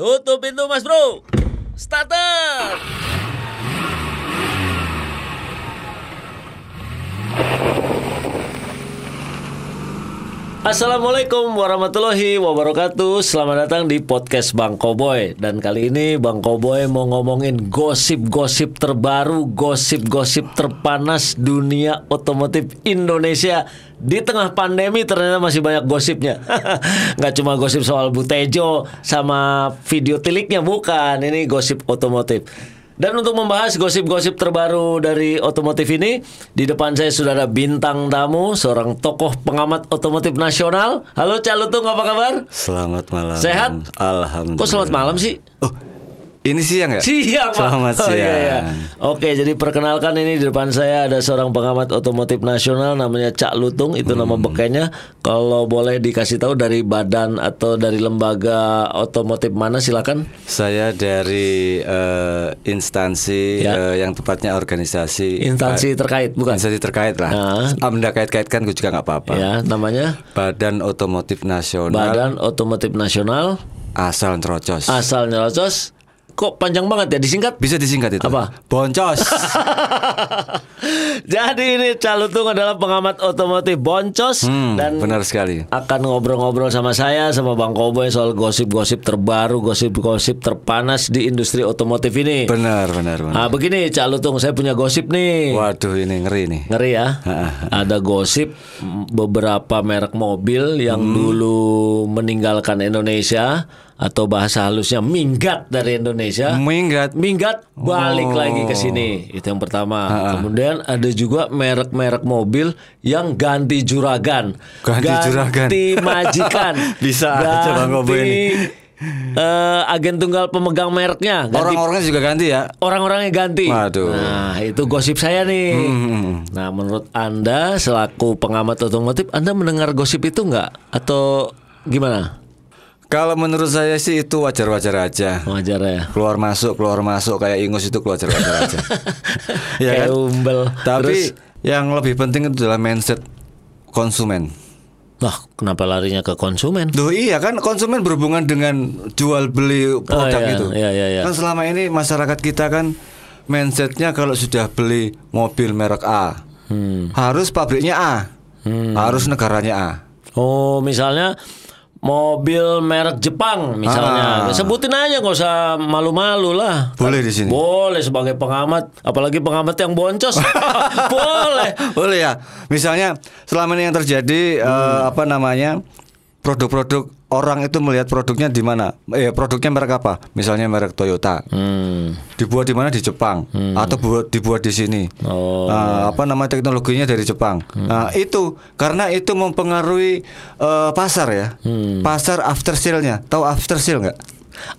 Tutup pintu mas bro. Starter Assalamualaikum warahmatullahi wabarakatuh. Selamat datang di podcast Bang Koboy Dan kali ini Bang Koboy mau ngomongin gosip-gosip terbaru Gosip-gosip terpanas dunia otomotif Indonesia. Di tengah pandemi ternyata masih banyak gosipnya. Nggak cuma gosip soal Butejo Sama video tiliknya bukan. Ini gosip otomotif dan untuk membahas gosip-gosip terbaru dari otomotif ini, di depan saya sudah ada bintang tamu, seorang tokoh pengamat otomotif nasional. Halo Cak Lutung, apa kabar? Selamat malam. Sehat? Alhamdulillah. Kok selamat malam sih? Oh, ini siang ya? Siang, Pak. Selamat Oh, siang. iya, iya. Oke, jadi perkenalkan ini di depan saya ada seorang pengamat otomotif nasional namanya Cak Lutung, itu nama Hmm. bekenya. Kalau boleh dikasih tahu dari badan atau dari lembaga otomotif mana silakan. Saya dari eh, instansi Ya. eh, yang tepatnya organisasi Instansi eh, terkait bukan? instansi terkait lah. Nah. Anda kait-kaitkan gue juga nggak apa-apa. Ya, namanya Badan Otomotif Nasional Badan Otomotif Nasional asal Nerocos. asal nyerocos. Kok panjang banget ya disingkat? Bisa disingkat itu. Apa? Boncos. Jadi ini Calutung adalah pengamat otomotif boncos Hmm, dan benar sekali. akan ngobrol-ngobrol sama saya sama Bang Koboy soal gosip-gosip terbaru, gosip-gosip terpanas di industri otomotif ini. benar, benar, benar. Nah, begini Cak Lutung, saya punya gosip nih. Waduh, ini ngeri nih. Ngeri ya. Ada gosip beberapa merek mobil yang Hmm. dulu meninggalkan Indonesia atau bahasa halusnya minggat dari Indonesia. Minggat. Minggat balik Oh. lagi ke sini. Itu yang pertama. Kemudian ada juga merek-merek mobil yang ganti juragan. Ganti juragan. majikan. Bisa aja Bang Ganti, ini. eh, agen tunggal pemegang mereknya. Ganti Orang-orangnya juga ganti ya. orang-orangnya ganti. Waduh. Hmm, Nah, itu gosip saya nih. Nah, menurut Anda selaku pengamat otomotif, Anda mendengar gosip itu nggak atau gimana? Kalau menurut saya sih itu wajar-wajar aja. Wajar ya. keluar masuk keluar masuk kayak ingus itu keluar wajar aja ya Kayak kan umbel. tapi Terus, yang lebih penting itu adalah mindset konsumen Lah, kenapa larinya ke konsumen? Duh iya kan konsumen berhubungan dengan jual beli produk iya, itu iya, iya, iya. kan selama ini masyarakat kita kan mindsetnya kalau sudah beli mobil merek A Hmm. harus pabriknya A harus negaranya A Oh, misalnya mobil merek Jepang misalnya. Ah. Sebutin aja nggak usah malu-malu lah. boleh di sini Boleh sebagai pengamat, apalagi pengamat yang boncos. Boleh. Boleh ya. Misalnya selama ini yang terjadi eh, apa namanya? produk-produk orang itu melihat produknya di mana? Eh produknya merek apa? Misalnya merek Toyota. Hmm. Dibuat di mana di Jepang atau buat dibuat di sini. Oh. Nah, apa nama teknologinya dari Jepang. Nah, itu karena itu mempengaruhi eh, pasar ya. Pasar after sale-nya. Tahu after sale nggak?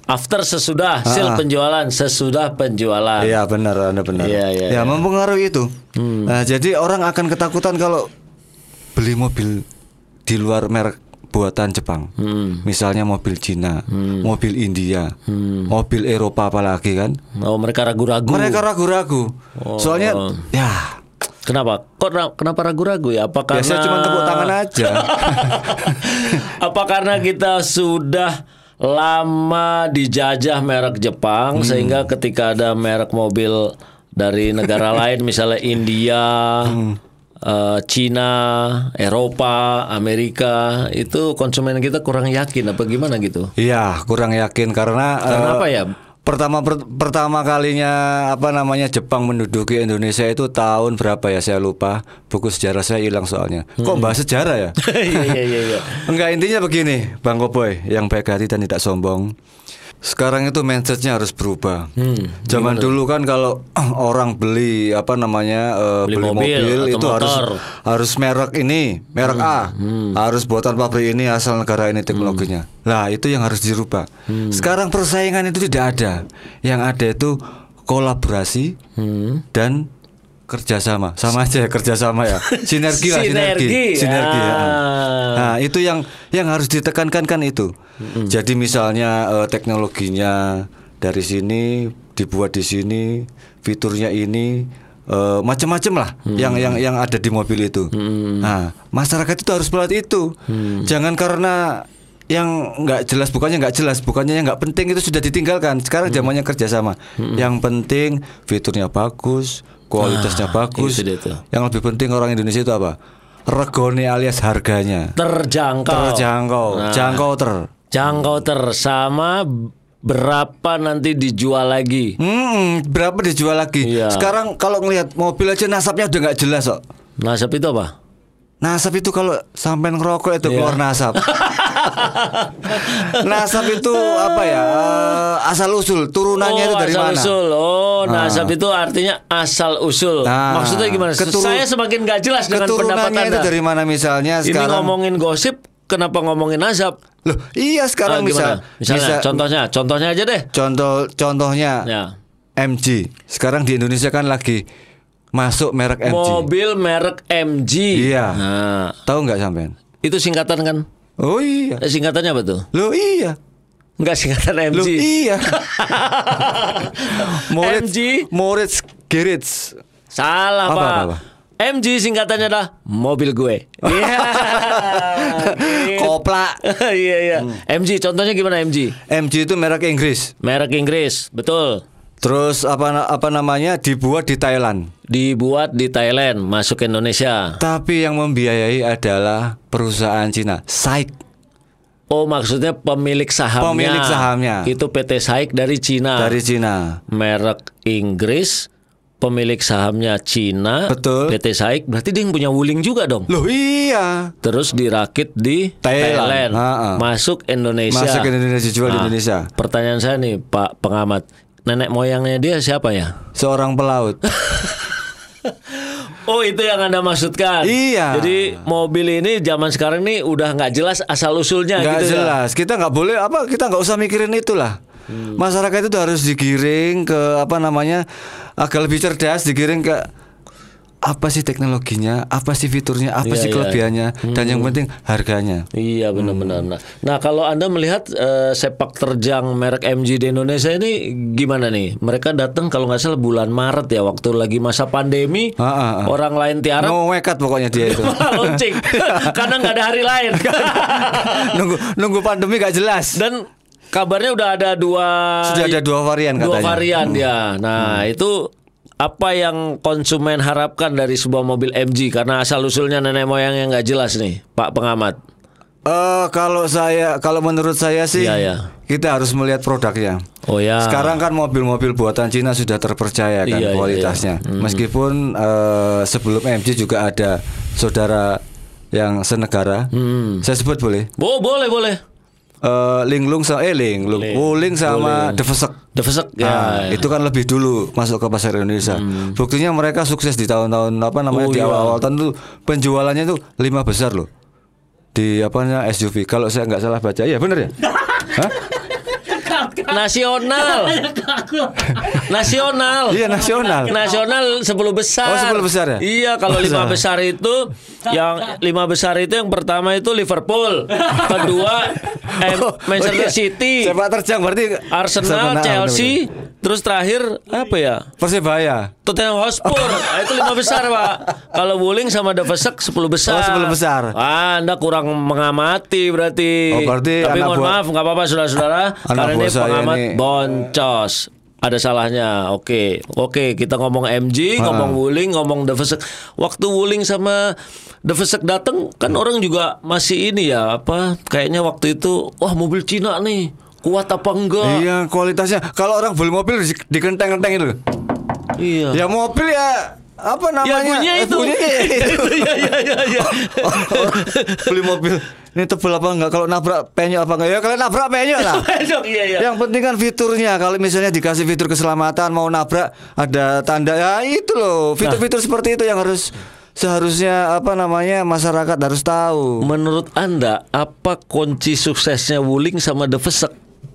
After sesudah sale Ah. penjualan, sesudah penjualan. Iya benar, anda benar. Iya, iya, ya iya. mempengaruhi itu. Nah, jadi orang akan ketakutan kalau beli mobil di luar merek buatan Jepang. Hmm. Misalnya mobil Cina, mobil India, mobil Eropa apalagi kan. Oh, mereka ragu-ragu. Mereka ragu-ragu. Oh. Soalnya ya Kenapa? Kok ra- kenapa ragu-ragu ya? Apa karena biasanya cuma tepuk tangan aja. Apa karena kita sudah lama dijajah merek Jepang Hmm. sehingga ketika ada merek mobil dari negara lain misalnya India, Hmm. Eh, Cina, Eropa, Amerika itu konsumen kita kurang yakin apa gimana gitu? Iya, kurang yakin karena Karena eh, apa ya? Pertama per- pertama kalinya apa namanya Jepang menduduki Indonesia itu tahun berapa ya saya lupa buku sejarah saya hilang soalnya kok bahas sejarah ya Iya iya iya. iya. enggak intinya begini Bang Koboy yang baik hati dan tidak sombong sekarang itu mindsetnya harus berubah. Zaman dulu kan kalau orang beli apa namanya eh, Beli beli, mobil mobil, itu harus motor. harus merek ini merek A. harus buatan pabrik ini asal negara ini teknologinya. Lah itu yang harus dirubah. Sekarang persaingan itu tidak ada. Yang ada itu kolaborasi Hmm. dan kerjasama sama. Aja ya kerjasama ya. Sinergi lah sinergi. Sinergi. sinergi ya. Ah. nah itu yang yang harus ditekankan kan itu. Jadi misalnya eh, teknologinya dari sini dibuat di sini fiturnya ini eh, macam-macam lah yang yang yang ada di mobil itu. Nah masyarakat itu harus melihat itu. Jangan karena yang nggak jelas bukannya nggak jelas bukannya yang nggak penting itu sudah ditinggalkan. Sekarang Hmm. zamannya kerjasama. Yang penting fiturnya bagus kualitasnya Ah, bagus tuh. yang lebih penting orang Indonesia itu apa regone alias harganya terjangkau. terjangkau Nah, jangkau ter Jangkau tersama berapa nanti dijual lagi? Hmm, berapa dijual lagi? Iya. Sekarang kalau ngelihat mobil aja nasabnya udah nggak jelas kok. Nasab itu apa? Nasab itu kalau sampai ngerokok itu Iya. keluar nasab. nasab itu apa ya? eh, asal usul turunannya itu dari asal mana? usul. Oh, nasab itu artinya asal usul. Nah, Maksudnya gimana? keturun- Saya semakin gak jelas dengan pendapat Anda. itu dari mana misalnya Ini sekarang? ngomongin gosip, kenapa ngomongin nasab? Loh, iya sekarang Ah, gimana? bisa, Misalnya, bisa- contohnya, contohnya aja deh. contoh contohnya Ya. MG. Sekarang di Indonesia kan lagi masuk merek MG. Mobil merek MG. Iya. Nah, Tahu nggak sampean? itu singkatan kan? Oh iya. Singkatannya apa tuh? Loh iya. Enggak singkatan MG. iya. Moritz, MG. Moritz Gerits. Salah, Apa, Pak. apa, apa? MG singkatannya adalah mobil gue. Iya. Koplak. Iya, iya. MG contohnya gimana MG? MG itu merek Inggris. Merek Inggris, betul. Terus apa apa namanya dibuat di Thailand. Dibuat di Thailand, masuk ke Indonesia. Tapi yang membiayai adalah perusahaan Cina, SAIC. Oh, maksudnya pemilik sahamnya. Pemilik sahamnya. Itu PT Saik dari Cina. Dari Cina. merek Inggris, pemilik sahamnya Cina, Betul. PT Saik, berarti dia yang punya Wuling juga dong. Loh iya. Terus dirakit di Thailand. Thailand, Ha-ha. masuk Indonesia. Masuk ke Indonesia, jual di Nah, Indonesia. Pertanyaan saya nih, Pak pengamat, nenek moyangnya dia siapa ya? Seorang pelaut. Oh itu yang anda maksudkan? Iya. Jadi mobil ini zaman sekarang ini udah nggak jelas asal usulnya nggak gitu ya? jelas. Kita nggak boleh apa kita nggak usah mikirin itulah. Hmm. Masyarakat itu harus digiring ke apa namanya agak lebih cerdas, digiring ke apa sih teknologinya, apa sih fiturnya, apa Iya, sih iya. kelebihannya, dan yang penting harganya. Iya benar-benar. Nah, nah kalau anda melihat eh, sepak terjang merek MG di Indonesia ini gimana nih? Mereka datang kalau nggak salah bulan Maret ya waktu lagi masa pandemi. Ah, ah, ah. Orang lain tiarap No wekat pokoknya dia itu. launching karena nggak ada hari lain. nunggu nunggu pandemi gak jelas. Dan kabarnya udah ada dua Sudah ada dua varian dua katanya. Hmm. varian ya. Nah itu apa yang konsumen harapkan dari sebuah mobil MG karena asal usulnya nenek moyang yang nggak jelas nih, Pak pengamat. Eh kalau saya kalau menurut saya sih Iya, iya. kita harus melihat produknya. Oh ya. Sekarang kan mobil-mobil buatan Cina sudah terpercaya kan Iya, iya, kualitasnya. iya. Hmm. Meskipun eh, sebelum MG juga ada saudara yang senegara. Hmm. Saya sebut boleh. Oh boleh boleh. Eh, Linglung sama eh Linglung, Ling. Wuling sama Devesek. Devesek ya. Nah, itu kan lebih dulu masuk ke pasar Indonesia. Buktinya mereka sukses di tahun-tahun apa namanya Hmm. Oh, di iya. awal-awal tahun itu penjualannya itu lima besar loh. Di apa namanya SUV. Kalau saya nggak salah baca, ya bener ya? Hah? Nasional. Nasional. Iya nasional. Nasional 10 besar. Oh, 10 besar ya? Iya, kalau Oh, lima besar itu yang lima besar itu yang pertama itu Liverpool, kedua M- Oh, Manchester oh iya. City, Sepak terjang berarti Arsenal, Chelsea, terus terakhir apa ya? Persebaya. Tottenham Hotspur. Nah, itu lima besar, Pak. Kalau Wuling sama The Vesek 10 besar. Oh, 10 besar. Ah, Anda kurang mengamati berarti. Oh, berarti Tapi mohon buah- maaf, nggak apa-apa saudara-saudara. Karena ini saya pengamat boncos. Ada salahnya. Oke. Oke, kita ngomong MG, Ah. ngomong Wuling, ngomong The Vesek. Waktu Wuling sama The Vesek datang kan orang juga masih ini ya, apa? Kayaknya waktu itu wah mobil Cina nih. Kuat apa enggak? Iya kualitasnya. Kalau orang beli mobil di- dikenteng-kenteng itu. Iya. Ya mobil ya apa namanya? Ya bunyinya Eh, itu. bunyinya itu. Iya iya iya iya. beli mobil ini tebel apa enggak? Kalau nabrak penyok apa enggak? Ya kalau nabrak penyok lah. Iya iya. Yang penting kan fiturnya. Kalau misalnya dikasih fitur keselamatan mau nabrak ada tanda ya itu loh. Fitur-fitur seperti itu yang harus seharusnya apa namanya masyarakat harus tahu. Menurut Anda apa kunci suksesnya Wuling sama The Vesek?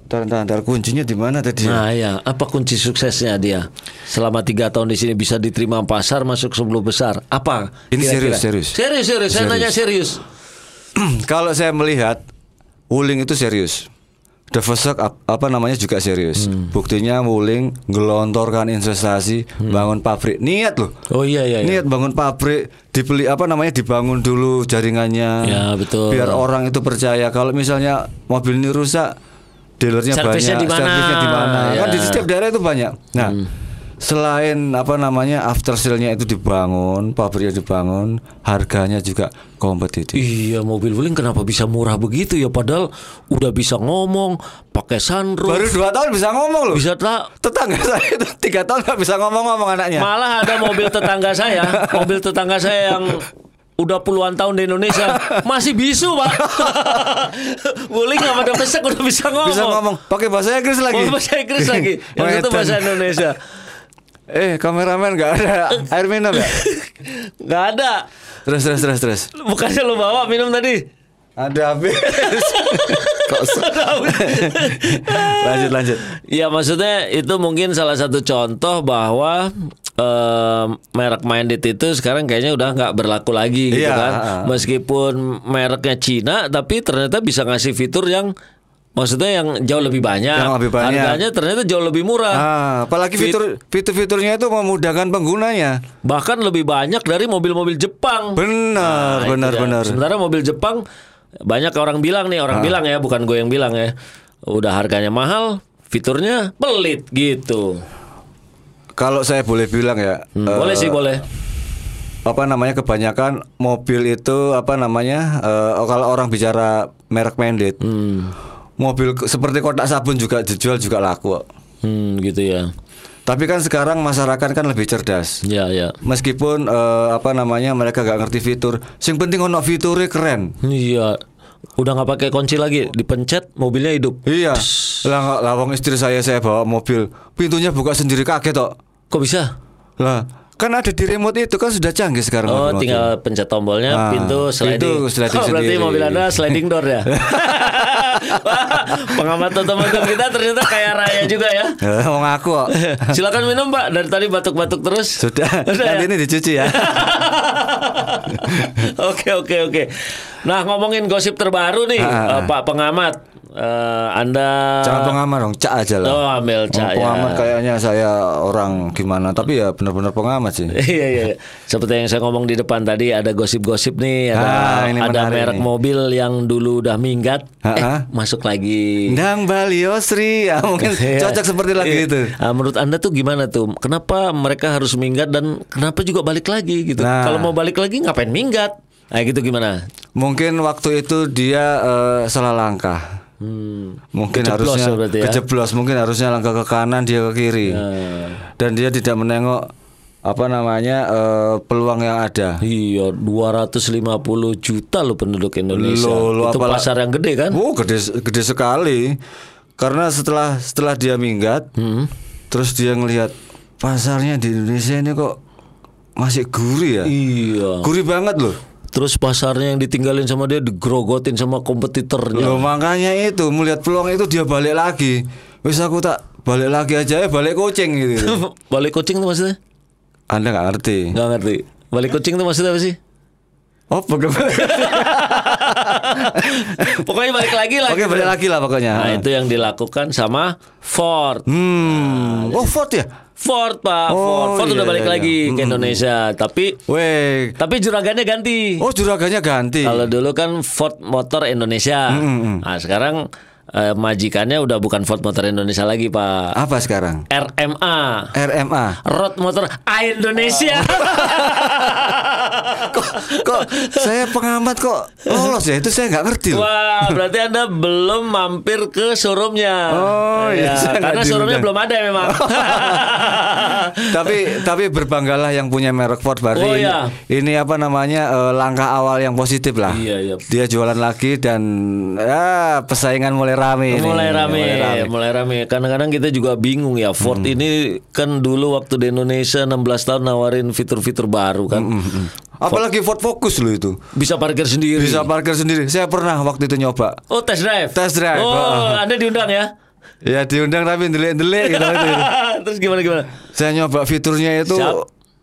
Ntar, ntar, ntar, kuncinya di mana tadi? Nah ya, apa kunci suksesnya dia? Selama tiga tahun di sini bisa diterima pasar masuk 10 besar. Apa? Ini kira-kira? serius, serius. Serius, serius. Saya Serius. nanya serius. Kalau saya melihat Wuling itu serius. The Vesek ap- apa namanya juga serius. Hmm. Buktinya Wuling gelontorkan investasi, bangun pabrik. Niat loh. Oh iya iya. iya. Niat bangun pabrik, dibeli apa namanya dibangun dulu jaringannya. Ya, betul. Biar orang itu percaya kalau misalnya mobil ini rusak, dealernya banyak, di mana? servisnya di mana. Kan Ya. di setiap daerah itu banyak. Nah, selain apa namanya after sale-nya itu dibangun, pabriknya dibangun, harganya juga kompetitif. Iya mobil Wuling kenapa bisa murah begitu ya padahal udah bisa ngomong pakai sunroof Baru dua tahun bisa ngomong loh. bisa tak Tetangga saya itu tiga tahun nggak bisa ngomong-ngomong anaknya. malah ada mobil tetangga saya mobil tetangga saya yang udah puluhan tahun di Indonesia masih bisu pak Wuling sama ada pesek udah bisa ngomong bisa ngomong pakai bahasa Inggris lagi. Oh, bahasa Inggris lagi yang Wedan. bahasa Indonesia Eh kameramen nggak ada air minum ya? nggak ada Terus terus terus terus. bukannya lo bawa minum tadi Ada habis. Kok lanjut lanjut. Ya maksudnya itu mungkin salah satu contoh bahwa eh, merek Minded itu sekarang kayaknya udah nggak berlaku lagi gitu Iya, kan. Meskipun mereknya Cina tapi ternyata bisa ngasih fitur yang maksudnya yang jauh lebih banyak. Yang lebih banyak. Harganya ternyata jauh lebih murah. Ah, apalagi Fit- fitur fitur-fiturnya itu memudahkan penggunanya. Bahkan lebih banyak dari mobil-mobil Jepang. Benar, Nah, benar, dia. benar. Sementara mobil Jepang banyak orang bilang nih, Ah. orang bilang ya, bukan gue yang bilang ya. Udah harganya mahal, fiturnya pelit gitu. Kalau saya boleh bilang ya, Hmm, eh, boleh sih boleh. apa namanya kebanyakan mobil itu apa namanya eh, kalau orang bicara merek Mandate, Hmm. Mobil seperti kotak sabun juga dijual juga laku. kok. Hmm, gitu ya. Tapi kan sekarang masyarakat kan lebih cerdas. Ya, ya. Meskipun eh, apa namanya mereka gak ngerti fitur, sing penting ono fiturnya keren. Iya. Udah nggak pakai kunci lagi, dipencet mobilnya hidup. Iya. Lah wong istri saya saya bawa mobil, pintunya buka sendiri kaget tok. Kok bisa? Lah, kan ada di remote itu kan sudah canggih sekarang Oh, mobil-mobil. tinggal pencet tombolnya, Ah, pintu sliding. pintu sliding oh, berarti sendiri. mobil Anda sliding door ya. Wah, Pengamat otomotif kita ternyata kayak raya juga ya. Eh, Wong aku kok. Silakan minum, Pak. Dari tadi batuk-batuk terus. Sudah, Udah nanti ya? ini dicuci ya. Oke oke oke. Nah ngomongin gosip terbaru nih, Ah, ah, eh, Pak pengamat, Eh, Anda Jangan pengamat dong, cak aja lah. Oh, ambil cak, Oh, Pengamat ya. kayaknya saya orang gimana, tapi ya benar-benar pengamat sih. Iya iya. iya. Seperti yang saya ngomong di depan tadi ada gosip-gosip nih, ada Ah, ini ada merek nih. mobil yang dulu udah minggat, Ah, eh ah. masuk lagi. Ndang Bali Osri, ya, mungkin Iya. cocok seperti lagi Iya. itu. Ah, menurut anda tuh gimana tuh? Kenapa mereka harus minggat dan kenapa juga balik lagi gitu? Nah. Kalau mau balik lagi ngapain minggat? Nah gitu gimana? Mungkin waktu itu dia eh, salah langkah. Hmm. Mungkin Kejeblos harusnya ya ya? kejeblos, mungkin harusnya langkah ke kanan dia ke kiri. Nah. Dan dia tidak menengok apa namanya eh, peluang yang ada. Iya, 250 juta loh penduduk Indonesia. Loh, loh, Itu apalah- pasar yang gede kan? Oh, gede gede sekali. Karena setelah setelah dia minggat, Hmm. terus dia ngelihat pasarnya di Indonesia ini kok masih gurih ya. Iya. Gurih banget loh. Terus pasarnya yang ditinggalin sama dia digrogotin sama kompetitornya. Loh makanya itu melihat peluang itu dia balik lagi. Wis aku tak balik lagi aja ya balik kucing gitu. Balik coaching tuh maksudnya? Anda nggak ngerti. Nggak ngerti. Balik coaching tuh maksudnya apa sih? Oh, bagaimana? Pokoknya balik lagi lah. Oke, gitu. balik lagi lah pokoknya. Nah itu yang dilakukan sama Ford. Hmm. Oh, Ford ya? Ford pak, Oh, Ford, Ford iya, udah balik iya, lagi iya. ke Indonesia. Tapi Weh. tapi juragannya ganti. Oh, juragannya ganti. Kalau dulu kan Ford Motor Indonesia. Hmm, Nah sekarang eh, majikannya udah bukan Ford Motor Indonesia lagi pak. Apa sekarang? RMA. RMA. Road Motor Indonesia. kok kok saya pengamat kok lolos ya itu saya nggak ngerti loh. Wah, berarti Anda belum mampir ke showroomnya. Oh, iya, saya nggak karena showroomnya belum ada memang. tapi tapi berbanggalah yang punya merek Ford berarti Oh, iya. ini apa namanya eh, langkah awal yang positif lah. Iya, iya. Dia jualan lagi dan ya persaingan mulai rame. ini. mulai rame, Mulai rame. mulai rame. Kadang-kadang kita juga bingung ya. Ford Hmm. ini kan dulu waktu di Indonesia 16 tahun nawarin fitur-fitur baru kan. Hmm, Apalagi Ford Focus loh itu. Bisa parkir sendiri. Bisa parkir sendiri. Saya pernah waktu itu nyoba. Oh, test drive. Test drive, Oh. Anda diundang ya? Ya diundang tapi delik-delik gitu. gitu. Terus gimana gimana? Saya nyoba fiturnya itu Siap.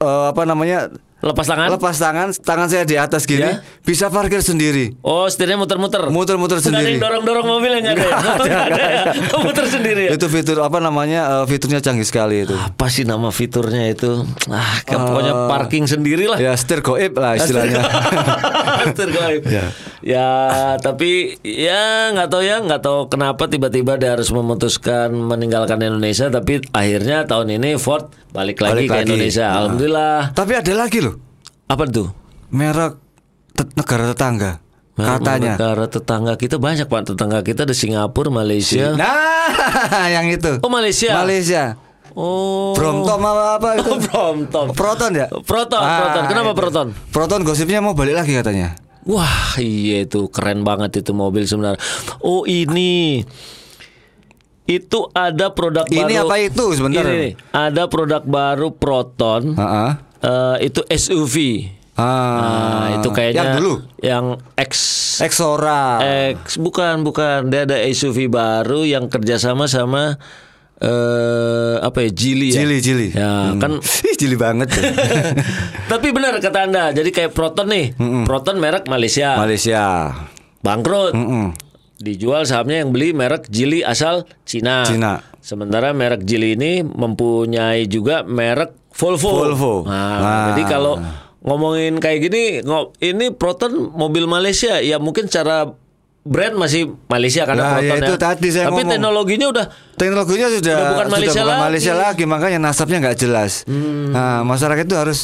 eh, apa namanya Lepas tangan? lepas tangan, tangan saya di atas gini, Ya. bisa parkir sendiri. Oh, setirnya muter-muter. Muter-muter ada sendiri. yang dorong-dorong mobilnya nggak ada. ya? Ada? Muter sendiri ya. Itu fitur apa namanya? eh, fiturnya canggih sekali itu. Apa sih nama fiturnya itu? Ah, kayak pokoknya parking sendiri lah. Ya, setir goib lah istilahnya. Setir goib. Ya. Ya, tapi ya nggak tahu ya, nggak tahu kenapa tiba-tiba dia harus memutuskan meninggalkan Indonesia, tapi akhirnya tahun ini Ford balik lagi Balik ke lagi. Indonesia. Nah. Alhamdulillah. Tapi ada lagi loh, Apa tuh? merek te- negara tetangga. Merek Katanya. negara tetangga kita banyak pak tetangga kita di Singapura, Malaysia. Nah, yang itu. Oh Malaysia. Malaysia. Oh. Bromtom apa apa itu? Brompton. Proton ya? Proton, Ah, Proton. Kenapa itu. Proton? Proton gosipnya mau balik lagi katanya. Wah, iya itu keren banget itu mobil sebenarnya. Oh ini itu ada produk baru. Ini apa itu sebentar? Ini ada produk baru Proton. Heeh. Eh, itu SUV. Ah, Nah, itu kayaknya yang dulu yang X Exora. X bukan bukan dia ada SUV baru yang kerjasama sama eh apa ya Jili ya. Jili, jili. Ya, Hmm. kan Ih, jili banget. tuh. Tapi benar kata Anda. Jadi kayak Proton nih. Proton merek Malaysia. Malaysia. Bangkrut. Mm-mm. Dijual sahamnya yang beli merek Jili asal Cina. Cina. Sementara merek Jili ini mempunyai juga merek Volvo. Volvo. Nah, Nah. jadi kalau ngomongin kayak gini, ini Proton mobil Malaysia ya mungkin secara brand masih Malaysia karena Nah, Proton ya itu tadi saya Tapi ngomong. teknologinya udah Teknologinya sudah Udah bukan Malaysia bukan lagi. Malaysia lagi, makanya nasabnya nggak jelas. Hmm. Nah, masyarakat itu harus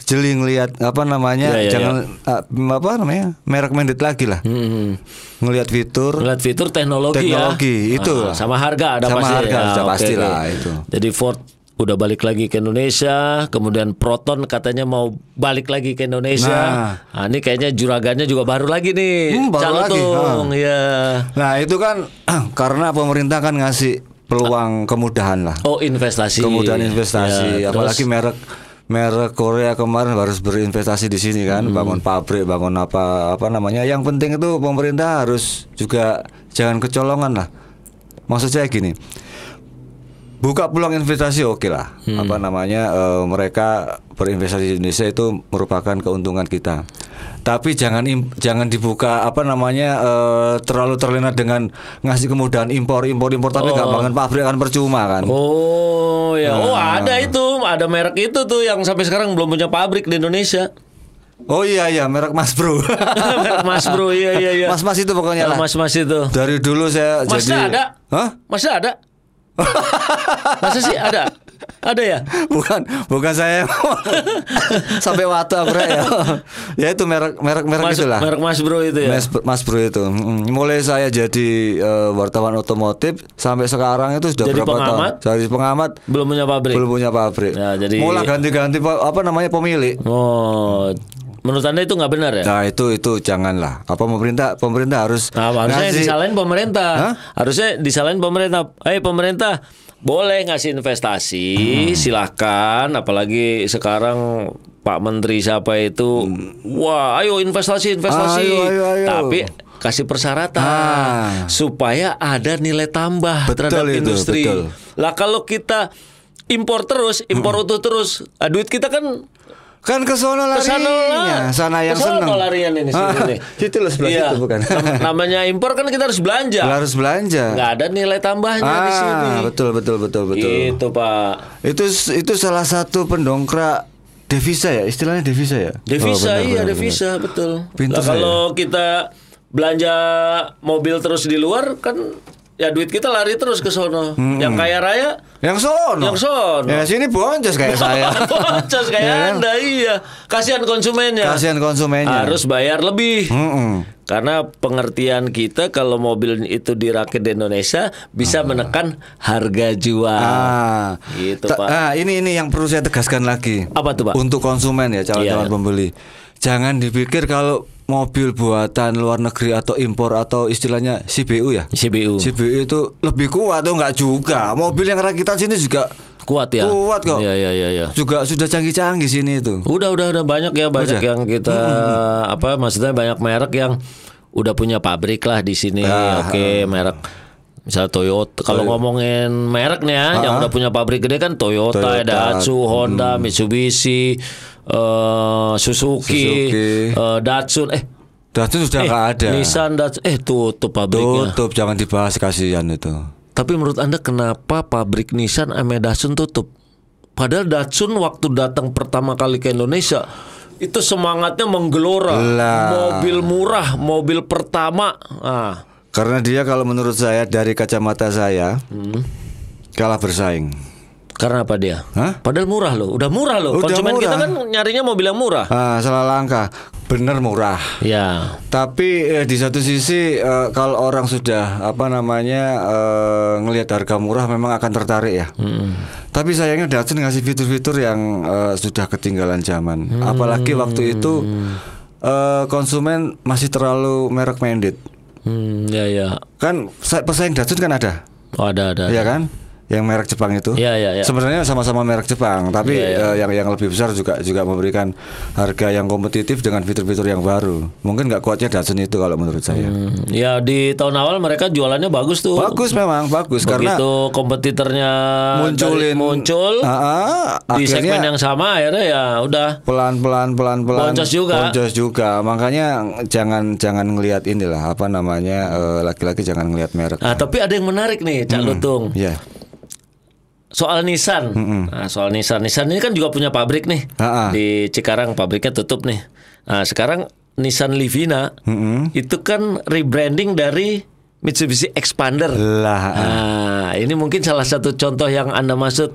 jeli ngelihat apa namanya, Ya, ya, jangan ah, apa namanya, merek mendet lagi lah. hmm, Ngelihat fitur, Ngeliat fitur teknologi, Teknologi, ya. itu Ah, lah. sama harga ada Sama pasti. harga Ya, sudah oke, pastilah itu. Jadi Ford udah balik lagi ke Indonesia, kemudian Proton katanya mau balik lagi ke Indonesia. Nah, ini kayaknya juragannya juga baru lagi nih. Hmm, baru lagi, Calutung, ya. Nah, itu kan karena pemerintah kan ngasih peluang kemudahan lah. Oh, investasi. Kemudahan investasi, Ya, apalagi terus- merek merek Korea kemarin harus berinvestasi di sini kan, Hmm. bangun pabrik, bangun apa apa namanya. Yang penting itu pemerintah harus juga jangan kecolongan lah. Maksud saya gini, buka peluang investasi oke lah. Hmm. Apa namanya eh, mereka berinvestasi di Indonesia itu merupakan keuntungan kita. Tapi jangan im- jangan dibuka apa namanya eh, terlalu terlena dengan ngasih kemudahan impor impor impor tapi nggak bangun pabrik kan percuma kan. Oh, ya. Oh, Nah. ada itu, ada merek itu tuh yang sampai sekarang belum punya pabrik di Indonesia. Oh iya iya merek Mas Bro. merek Mas Bro, iya iya iya. Mas Mas itu pokoknya lah. Mas Mas itu. Dari dulu saya Masnya jadi ada? Hah? Masa ada? Masa sih ada? Ada ya? Bukan, bukan saya sampai waktu aku ya. ya itu merek merek merek Mas, itulah. merek Mas Bro itu ya. Mas, Mas Bro itu. Mm, Mulai saya jadi eh, wartawan otomotif sampai sekarang itu sudah Jadi berapa pengamat? tahun? Jadi pengamat Belum punya pabrik. belum punya pabrik. Ya, jadi- Mulai ganti-ganti pa- apa namanya pemilik. Oh, menurut anda itu nggak benar ya? Nah itu itu janganlah. Apa pemerintah pemerintah harus Nah, harusnya ngasih- disalahin pemerintah. Hah? Harusnya disalahin pemerintah. Eh pemerintah boleh ngasih investasi, Hmm. silahkan. Apalagi sekarang Pak Menteri siapa itu, wah, ayo investasi, investasi. Hmm. Ayo, ayo, ayo. Tapi kasih persyaratan Ah. supaya ada nilai tambah Betul terhadap itu, industri. betul. Lah kalau kita impor terus, impor utuh terus, ah, duit kita kan Kan ke sono Ke sana larinya, lah. sana yang Ke sana seneng. larian ini sini Ah, nih. Situ loh sebelah Iya. situ bukan. Nam- Namanya impor kan kita harus belanja. harus belanja. Nggak ada nilai tambahnya di sini. Ah, betul betul betul betul. Itu Pak. Itu itu salah satu pendongkrak devisa ya, istilahnya devisa ya. Devisa Oh, benar, iya benar, devisa betul. Pinter Lah, kalau kita belanja mobil terus di luar kan ya duit kita lari terus ke sono. Yang kaya raya. Yang sono. Yang sono. Ya sini boncos kayak saya. Bocos kayak Ya? Anda iya. Kasihan konsumennya. Kasihan konsumennya. Harus bayar lebih. Mm-mm. Karena pengertian kita kalau mobil itu dirakit di Indonesia bisa menekan harga jual. Ah, Gitu, Ta- Pak. ah, ini ini yang perlu saya tegaskan lagi. Apa tuh, Pak? Untuk konsumen ya, calon-calon Iya. pembeli. Jangan dipikir kalau mobil buatan luar negeri atau impor atau istilahnya CBU ya. CBU. CBU itu lebih kuat tuh nggak juga. Mobil yang rakitan sini juga Kuat ya. Kuat kok. Iya iya iya iya. juga sudah canggih-canggih sini itu. Udah udah udah banyak ya banyak Udah. yang kita apa maksudnya banyak merek yang udah punya pabrik lah di sini. Ah, Oke, merek misalnya Toyota. Kalau ngomongin merek nih ya, yang udah punya pabrik gede kan Toyota, Toyota. Daihatsu, Honda, Mitsubishi, eh, Suzuki, Suzuki. eh, Datsun, eh Datsun sudah nggak ada. Nissan Datsun, eh tutup pabriknya. Tutup, jangan dibahas kasihan itu. Tapi menurut anda kenapa pabrik Nissan sama Datsun tutup? Padahal Datsun waktu datang pertama kali ke Indonesia itu semangatnya menggelora, Lah. mobil murah, mobil pertama. Ah, Karena dia kalau menurut saya dari kacamata saya Hmm. kalah bersaing. Karena apa dia? Hah? Padahal murah loh, udah murah loh. Udah Konsumen kita murah. kan nyarinya mobil yang murah. Ah, salah langkah. Bener murah. Ya, Tapi eh, di satu sisi eh, kalau orang sudah apa namanya eh, ngelihat harga murah memang akan tertarik ya. Tapi sayangnya Datsun ngasih fitur-fitur yang eh, sudah ketinggalan zaman. Apalagi waktu itu eh, konsumen masih terlalu merek mandate. hmm, ya ya. Kan sa- pesaing Datsun kan ada, Oh, ada ada. ya kan? Yang merek Jepang itu. Iya, iya, iya. Sebenarnya sama-sama merek Jepang, tapi Iya, iya. eh, yang yang lebih besar juga juga memberikan harga yang kompetitif dengan fitur-fitur yang baru. Mungkin nggak kuatnya Datsun itu kalau menurut saya. Hmm, ya di tahun awal mereka jualannya bagus tuh. Bagus memang bagus karena Begitu kompetitornya munculin dari- muncul Ah, ah, di segmen yang sama akhirnya ya udah pelan-pelan pelan-pelan Boncos juga. boncos juga. Makanya jangan jangan ngelihat inilah apa namanya eh, laki-laki jangan ngelihat merek. Nah, tapi ada yang menarik nih, Cak Lutung. Ya. Soal Nissan. Nah, soal Nissan. Nissan ini kan juga punya pabrik nih. Ha-ha. Di Cikarang pabriknya tutup nih. Nah, sekarang Nissan Livina itu kan rebranding dari Mitsubishi Expander. Lah. Nah, ini mungkin salah satu contoh yang Anda maksud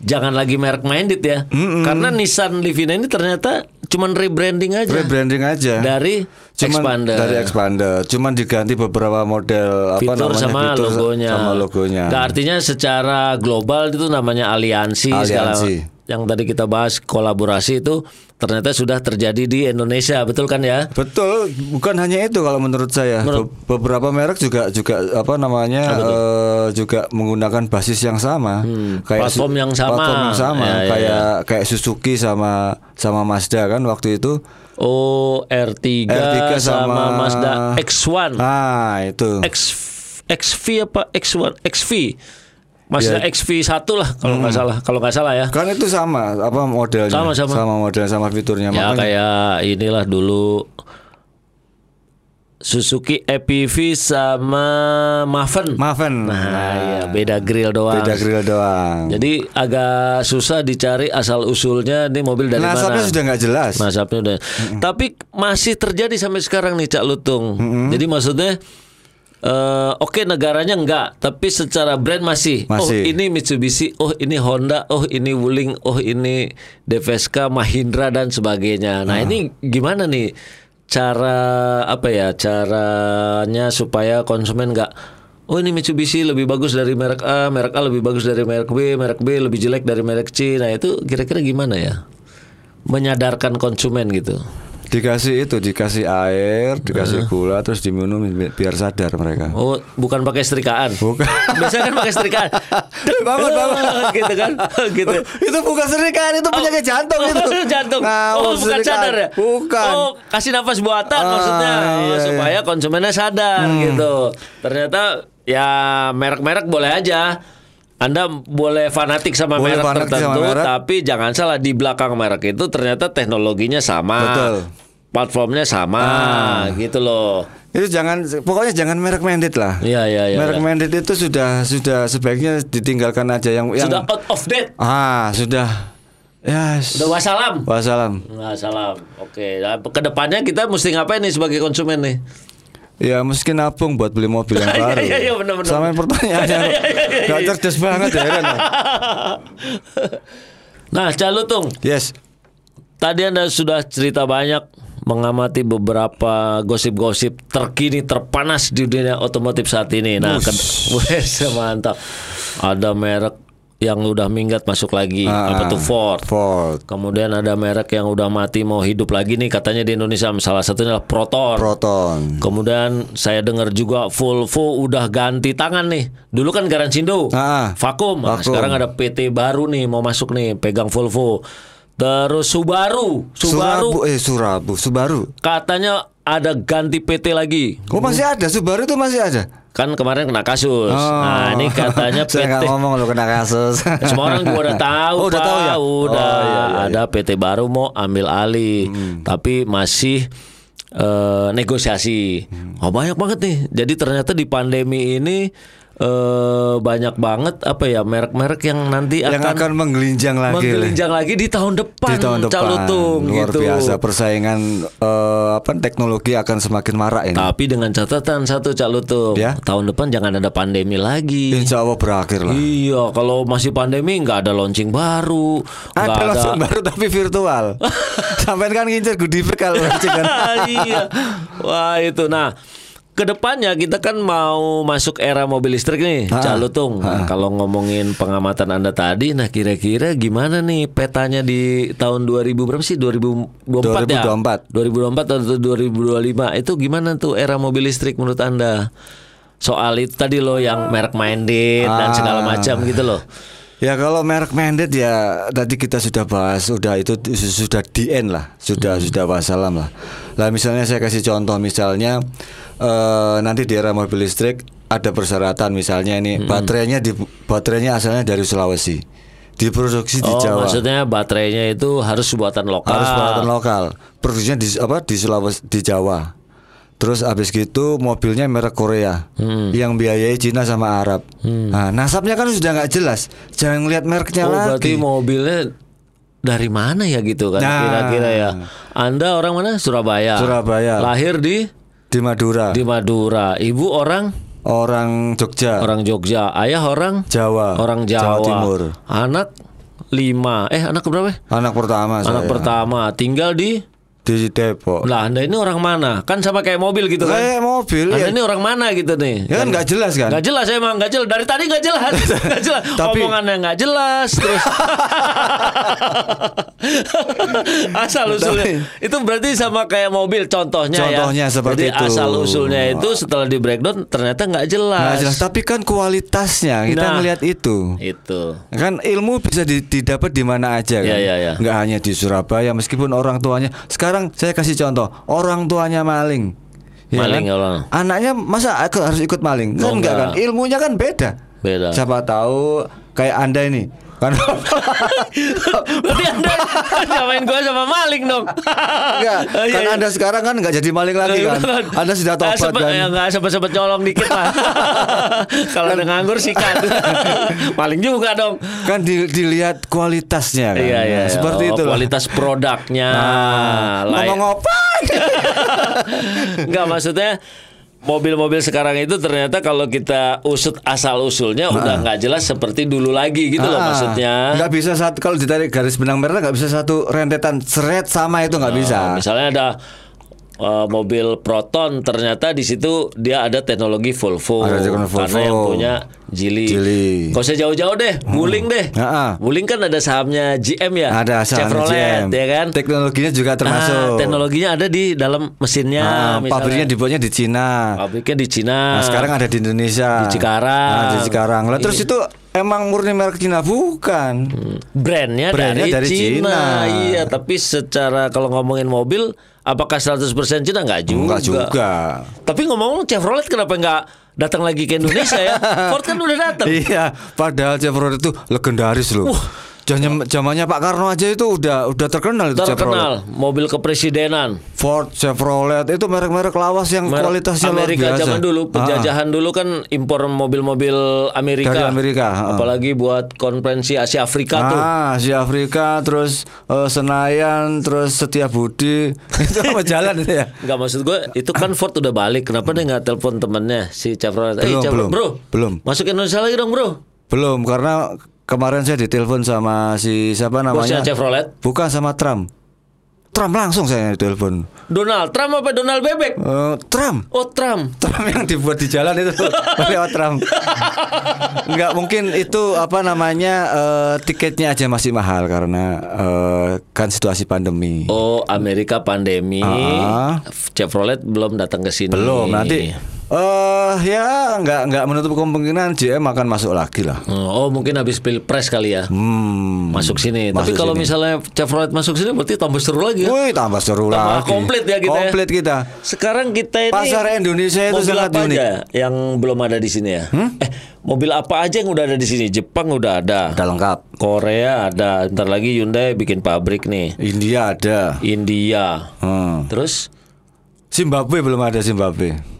jangan lagi merek minded ya. Karena Nissan Livina ini ternyata cuman rebranding aja Rebranding aja. dari Cuman Expander. Dari Expander. Cuman diganti beberapa model apa fitur namanya sama fitur logonya. sama logonya. Nggak, artinya secara global itu namanya aliansi, segala Aliansi. Yang tadi kita bahas kolaborasi itu ternyata sudah terjadi di Indonesia, betul kan ya? Betul, bukan hanya itu kalau menurut saya. Be- beberapa merek juga juga apa namanya eh, juga menggunakan basis yang sama, Hmm, Su- platform yang sama. platform yang sama, Ya, ya, kayak kayak Suzuki sama sama Mazda kan waktu itu. Oh, R3, R3 sama, sama Mazda X1. Ah, itu. X XV apa X1 XV Mazda XV 1 lah kalau nggak salah kalau nggak salah ya Kan itu sama apa modelnya? Sama, sama. model sama fiturnya. ya Makanya kayak inilah dulu Suzuki EPV sama Maven Maven. nah ya beda grill doang beda grill doang. jadi agak susah dicari asal usulnya ini mobil dari Nasabnya mana sudah nggak jelas. Nasabnya udah. Tapi masih terjadi sampai sekarang nih Cak Lutung. Jadi maksudnya eh, oke negaranya enggak, tapi secara brand masih. Oh Masih. ini Mitsubishi, oh ini Honda, oh ini Wuling, oh ini Deveska, Mahindra dan sebagainya. Nah ini gimana nih cara apa ya caranya supaya konsumen enggak Oh ini Mitsubishi lebih bagus dari merek A, merek A lebih bagus dari merek B, merek B lebih jelek dari merek C. Nah itu kira-kira gimana ya? menyadarkan konsumen gitu. Dikasih itu, dikasih air, dikasih gula, terus diminum bi- biar sadar mereka. Oh, bukan pakai setrikaan. Bukan. Biasanya kan pakai setrikaan. Bangun, bangun. gitu kan? gitu. itu bukan serikan, itu penyakit jantung itu. Oh, jantung. Nah, oh, bukan sadar ya? Bukan. Oh, kasih nafas buatan Ah, maksudnya Oh, iya, iya. supaya konsumennya sadar gitu. Ternyata ya merek-merek boleh aja. Anda boleh fanatik sama Boleh merek fanatik sama tertentu, merek. tapi jangan salah di belakang merek itu ternyata teknologinya sama, Betul. platformnya sama, gitu loh. Itu jangan pokoknya jangan merek mandate lah. Iya iya iya. merek iya. mandate itu sudah sudah sebaiknya ditinggalkan aja yang yang Sudah out of date. ah sudah ya Udah wassalam. wassalam. Wassalam. Oke, nah, ke depannya kita mesti ngapain nih sebagai konsumen nih? Ya mesti nabung buat beli mobil yang Iya, baru. iya, iya, benar, benar. Sama pertanyaannya nggak cerdas banget ya heran. ya. Nah, Calutung, Yes. tadi Anda sudah cerita banyak mengamati beberapa gosip-gosip terkini terpanas di dunia otomotif saat ini. Nah, Wes, mantap. Ada merek yang udah minggat masuk lagi, Ah, apa tuh Ford. Ford, Kemudian ada merek yang udah mati mau hidup lagi nih katanya di Indonesia salah satunya adalah Proton. Proton. Kemudian saya dengar juga Volvo udah ganti tangan nih. Dulu kan Garansindo, Ah, vakum. Nah, vakum. sekarang ada PT baru nih mau masuk nih pegang Volvo. Terus Subaru, Subaru Surabu, eh Surabu, Subaru. katanya ada ganti PT lagi. Oh masih ada Subaru itu masih ada. kan kemarin kena kasus. Oh. Nah, ini katanya Saya PT ngomong lo kena kasus. Semua orang juga udah tahu, Oh, udah tahu ya? Udah. Oh, iya, iya, Ada PT baru mau ambil alih, tapi masih eh, negosiasi. Hmm. Oh banyak banget nih. Jadi ternyata di pandemi ini eh, banyak banget apa ya merek-merek yang nanti yang akan, akan menggelinjang lagi. menggelinjang lagi di tahun depan. di tahun depan Calutung, luar gitu. biasa persaingan eh, apa teknologi akan semakin marak ini. Tapi dengan catatan satu Cak Lutung, Ya. tahun depan jangan ada pandemi lagi. Insya Allah berakhir lah. Iya, kalau masih pandemi nggak ada launching baru, Ada langsung baru tapi virtual. Sampai kan ngincer bag kalau launching kan. iya. Wah itu. Nah, ke depannya kita kan mau masuk era mobil listrik nih, Ha-ha. Cak Lutung. Nah, kalau ngomongin pengamatan anda tadi, nah kira-kira gimana nih petanya di tahun 2000 berapa sih? 2024 ya? 2024. 2024 atau 2025 itu gimana tuh era mobil listrik menurut anda? Soal itu tadi loh yang merek minded dan segala Ah. macam gitu loh. Ya kalau merek mandate ya tadi kita sudah bahas sudah itu sudah di end lah sudah sudah wassalam lah. Lah misalnya saya kasih contoh misalnya eh, nanti di era mobil listrik ada persyaratan misalnya ini baterainya di baterainya asalnya dari Sulawesi diproduksi di Oh, Jawa maksudnya baterainya itu harus buatan lokal. harus buatan lokal produksinya di apa di Sulawesi di Jawa. Terus habis gitu mobilnya merek Korea Hmm. yang biayai Cina sama Arab. Nah, nasabnya kan sudah nggak jelas. Jangan lihat mereknya Oh, lagi. berarti mobilnya dari mana ya gitu kan? Nah. Kira-kira ya. Anda orang mana? Surabaya. Surabaya. Lahir di di Madura. di Madura. Ibu orang Orang Jogja, orang Jogja. Ayah orang Jawa, orang Jawa. Timur. Anak lima. Eh anak berapa? Anak pertama Anak saya. pertama. Tinggal di di Depok. Lah Anda ini orang mana? Kan sama kayak mobil gitu kan? Kayak mobil Anda ya. ini orang mana gitu nih? Ya kan nggak jelas kan? Nggak jelas emang nggak jelas dari tadi nggak jelas nggak jelas Tapi- omongannya nggak jelas terus asal usulnya itu berarti sama kayak mobil contohnya, Contohnya ya seperti Jadi itu. asal usulnya itu setelah di breakdown ternyata nggak jelas Nggak jelas. Tapi kan kualitasnya kita Nah. ngelihat itu. itu Kan ilmu bisa di- didapat di mana aja kan. Ya, ya, ya. Nggak hanya di Surabaya meskipun orang tuanya. Sekarang saya kasih contoh, orang tuanya maling. Maling kan? orang. Anaknya masa aku harus ikut maling? Kan Oh, enggak kan? enggak. Ilmunya kan beda. Beda. Siapa tahu kayak Anda ini. Kan berarti anda nyamain gue sama maling dong Enggak, Oh, iya, kan iya. Anda sekarang kan nggak jadi maling lagi kan. Anda sudah Ah, tobat sempet- kan. Ya nggak sempet-sempet nyolong dikit lah. Kalau ada nganggur sikat. Maling juga dong. Kan di- dilihat kualitasnya kan. Iya iya. Seperti Oh, itu. Kualitas produknya. Nah, ngomong apa? Enggak maksudnya mobil-mobil sekarang itu ternyata kalau kita usut asal usulnya udah nggak jelas seperti dulu lagi gitu loh Ah, maksudnya. nggak bisa satu kalau ditarik garis benang merah nggak bisa satu rentetan seret sama itu nggak bisa. Oh, misalnya ada uh, mobil Proton ternyata di situ dia ada teknologi Volvo Ada teknologi karena Volvo. yang punya Geely. Geely. Gak usah jauh-jauh deh, Wuling deh. Ah, ah. Wuling kan ada sahamnya GM ya, Ada saham Chevrolet GM. ya kan. Teknologinya juga termasuk. Ah, teknologinya ada di dalam mesinnya. Ah, misalnya. pabriknya dibuatnya di Cina. Pabriknya di Cina. Nah, sekarang ada di Indonesia. Di Cikarang. Nah, di Cikarang. Lah terus Iya. itu emang murni merek Cina bukan? brandnya, Brandnya dari, dari Cina. Cina. Iya, tapi secara kalau ngomongin mobil, apakah 100% Cina nggak juga? Enggak juga. Tapi ngomong Chevrolet kenapa nggak datang lagi ke Indonesia ya? Ford kan udah datang. Iya, padahal Chevrolet itu legendaris loh. Zamannya zamannya Pak Karno aja itu udah udah terkenal itu Chevrolet. Terkenal mobil kepresidenan. Ford, Chevrolet itu merek-merek lawas yang Merek kualitasnya Amerika luar biasa. zaman dulu Ah, penjajahan dulu kan impor mobil-mobil Amerika. Dari Amerika, ah. Apalagi buat konferensi Asia Afrika tuh. Ah, si Afrika, terus eh, Senayan, terus Setiabudi itu apa jalan itu ya? Enggak maksud gue itu kan Ford udah balik. Kenapa dia nggak telepon temennya si Chevrolet? Eh, Belum, Chevrolet, belum. bro. Belum. Masuk Indonesia lagi dong, bro. Belum karena kemarin saya ditelepon sama si siapa Bosnya namanya? Chevrolet. Bukan sama Trump. Trump langsung saya ditelepon. Donald Trump apa Donald Bebek? Eh, Trump. Oh Trump. Trump yang dibuat di jalan itu lewat Trump. Enggak mungkin itu apa namanya eh, tiketnya aja masih mahal karena eh, kan situasi pandemi. Oh Amerika pandemi. Ah. Chevrolet belum datang ke sini. Belum nanti Eh ya nggak nggak menutup kemungkinan JM akan masuk lagi lah. Oh, mungkin habis pilpres kali ya. Hmm. Masuk sini. Tapi Masuk kalau sini. misalnya Chevrolet masuk sini berarti tambah seru lagi ya. Wih tambah seru Tambah lagi. komplit ya kita ya. Komplit kita. Sekarang kita ini Pasar Indonesia itu mobil sangat apa unik. Hmm? aja yang belum ada di sini ya? Eh, mobil apa aja yang udah ada di sini? Jepang udah ada. Udah lengkap. Korea ada. Ntar lagi Hyundai bikin pabrik nih. India ada. India. Hmm. Terus Zimbabwe belum ada Zimbabwe.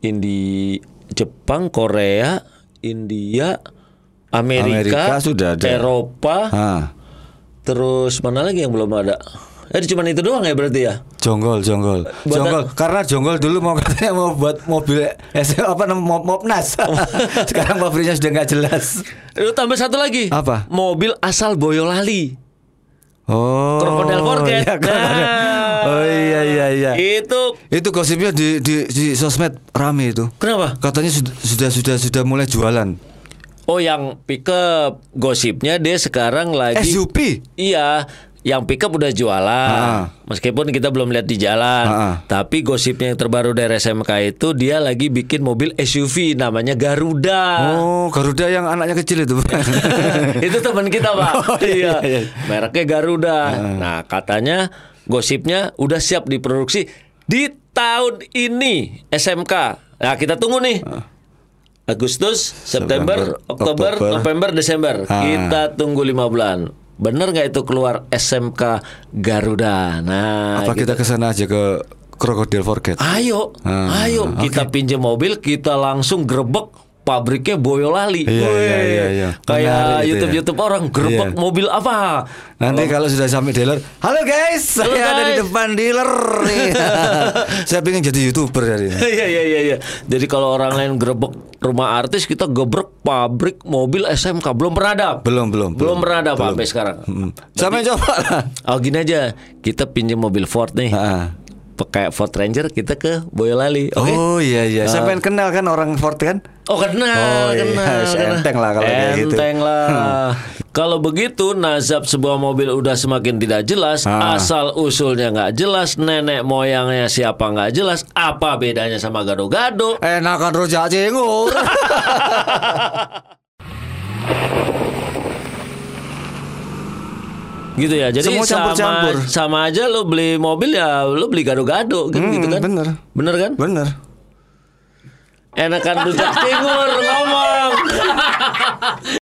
Indi Jepang, Korea, India, Amerika, Amerika sudah ada. Eropa, Ah, terus mana lagi yang belum ada? Eh cuma itu doang ya berarti ya? jonggol, jonggol, Buat- jonggol. Karena jonggol dulu mau katanya mau buat mobil SM, apa namanya mop, mopnas. Sekarang pabriknya sudah nggak jelas. Lu tambah satu lagi. Apa? Mobil asal Boyolali. Oh. Krokodil Forget. iya, krokodil. Nah. Oh iya iya iya. Itu Itu gosipnya di di, di sosmed rame itu. kenapa? Katanya sudah sudah sudah sudah mulai jualan. Oh yang pickup gosipnya dia sekarang lagi SUV. Iya, yang pickup udah jualan. Meskipun kita belum lihat di jalan. Tapi gosipnya yang terbaru dari SMK itu dia lagi bikin mobil SUV namanya Garuda. Oh, Garuda yang anaknya kecil itu. itu teman kita, Pak. Oh, iya. iya, iya. Mereknya Garuda. Nah, katanya gosipnya udah siap diproduksi di tahun ini SMK. Nah, kita tunggu nih. Agustus, September, September, Oktober, Oktober. November, Desember. Ah. Kita tunggu lima bulan. Bener nggak itu keluar SMK Garuda? Nah, Apa kita ke sana aja ke Krokodil Forget? Ayo, Ah, ayo kita pinjam mobil, kita langsung grebek pabriknya Boyolali. Iya, iya, iya, iya. Menarik Kayak ya. YouTube-YouTube orang grebek Iya. mobil apa? Nanti kalau sudah sampai dealer, halo guys, Halo, saya ada di guys." depan dealer. nih." saya pengen jadi youtuber hari ini. Iya iya iya iya. Jadi kalau orang lain grebek rumah artis, kita gebrek pabrik mobil SMK belum pernah ada. Belum belum Belum pernah ada Pak, sampai sekarang. Hmm. Sampai coba lah. Oh gini aja, kita pinjam mobil Ford nih. Ah. Pakai Ford Ranger kita ke Boyolali. Oke. Oh iya iya, saya pengen kenal kan orang Ford kan? Oh kenal, Oh, iya. kenal, kenal. Enteng lah kalau kayak gitu. Enteng lah. Kalau begitu nazab sebuah mobil udah semakin tidak jelas, Ah. asal usulnya nggak jelas, nenek moyangnya siapa nggak jelas, apa bedanya sama gado-gado? Enakan rujak cingur. Gitu ya. Jadi Semua sama campur-campur. sama aja lo beli mobil ya lo beli gado-gado kan Hmm, gitu kan. bener. Bener kan? Bener. Enakan rujak cingur ngomong.